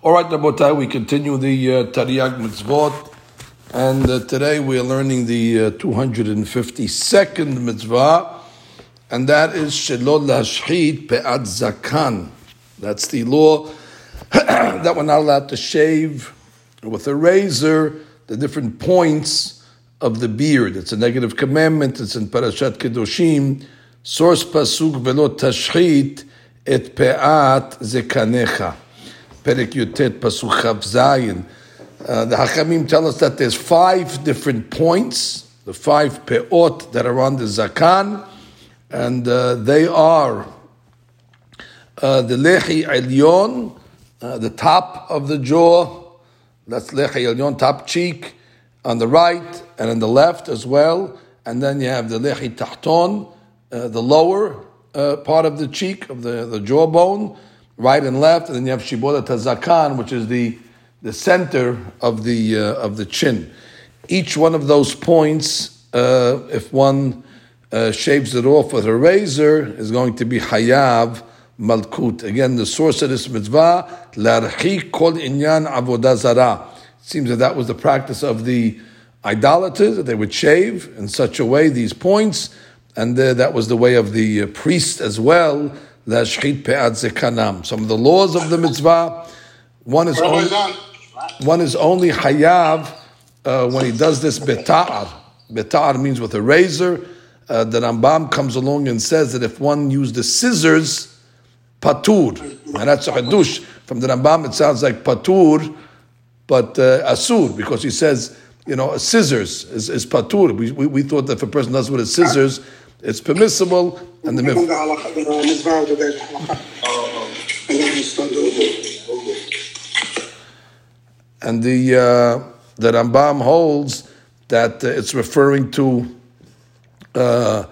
All right, Rabotai, we continue the uh, Tariag Mitzvot, and uh, today we are learning the uh, 252nd Mitzvah, and that is Shelol Lashchit Pe'at Zakan. That's the law that we're not allowed to shave with a razor the different points of the beard. It's a negative commandment, it's in Parashat Kedoshim, source Pasuk Velo Tashchit Et Pe'at Zekanecha. Perek Yutet Pasuk Chaf Zayin. The Hakamim tell us that there's five different points, the five peot that are on the zakan, and uh, they are uh, the lechi elyon, uh, the top of the jaw, that's lechi elyon, top cheek, on the right and on the left as well, and then you have the lechi tahton, uh, the lower uh, part of the cheek of the, the jawbone, right and left, and then you have shibolet hazakan, which is the the center of the uh, of the chin. Each one of those points, uh, if one uh, shaves it off with a razor, is going to be hayav malkut. Again, the source of this mitzvah, larchi kol inyan avodah zara. It seems that that was the practice of the idolaters that they would shave in such a way these points, and uh, that was the way of the uh, priest as well Lashchit pe'at zekanam. Some of the laws of the mitzvah, one is only, one is only hayav uh, when he does this beta'ar. Beta'ar means with a razor. Uh, the Rambam comes along and says that if one used the scissors, patur, and that's a hadush. From the Rambam, it sounds like patur, but uh, asur, because he says, you know, scissors is, is patur. We, we, we thought that if a person does with his scissors, it's permissible, and the and the uh, the Rambam holds that uh, it's referring to uh,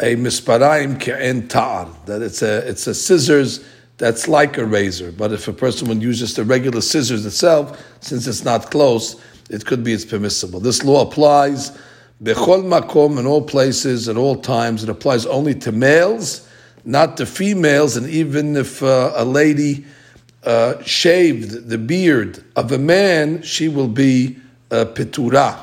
a misparaim ke'en ta'ar, that it's a it's a scissors that's like a razor, but if a person would use just the regular scissors itself, since it's not close, it could be it's permissible. This law applies Bechol makom in all places at all times. It applies only to males, not to females. And even if uh, a lady uh, shaved the beard of a man, she will be uh, petura.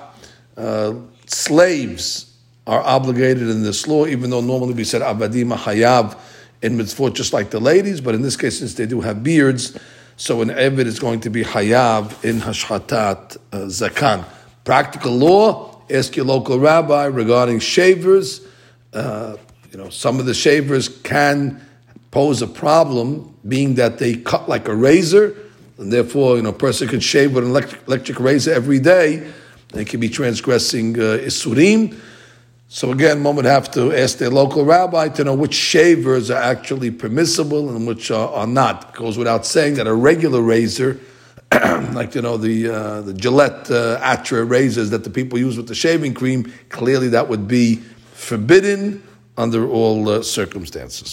Uh, slaves are obligated in this law, even though normally we said avadim hayav in mitzvot, just like the ladies. But in this case, since they do have beards, so an eved is going to be hayav in hashchatat uh, zakan. Practical law ask your local rabbi regarding shavers. Uh, you know, some of the shavers can pose a problem, being that they cut like a razor, and therefore, you know, a person can shave with an electric, electric razor every day. They can be transgressing uh, isurim. So again, one would have to ask their local rabbi to know which shavers are actually permissible and which are, are not. It goes without saying that a regular razor like you know the uh, the Gillette uh, Atra razors that the people use with the shaving cream. Clearly, that would be forbidden under all uh, circumstances.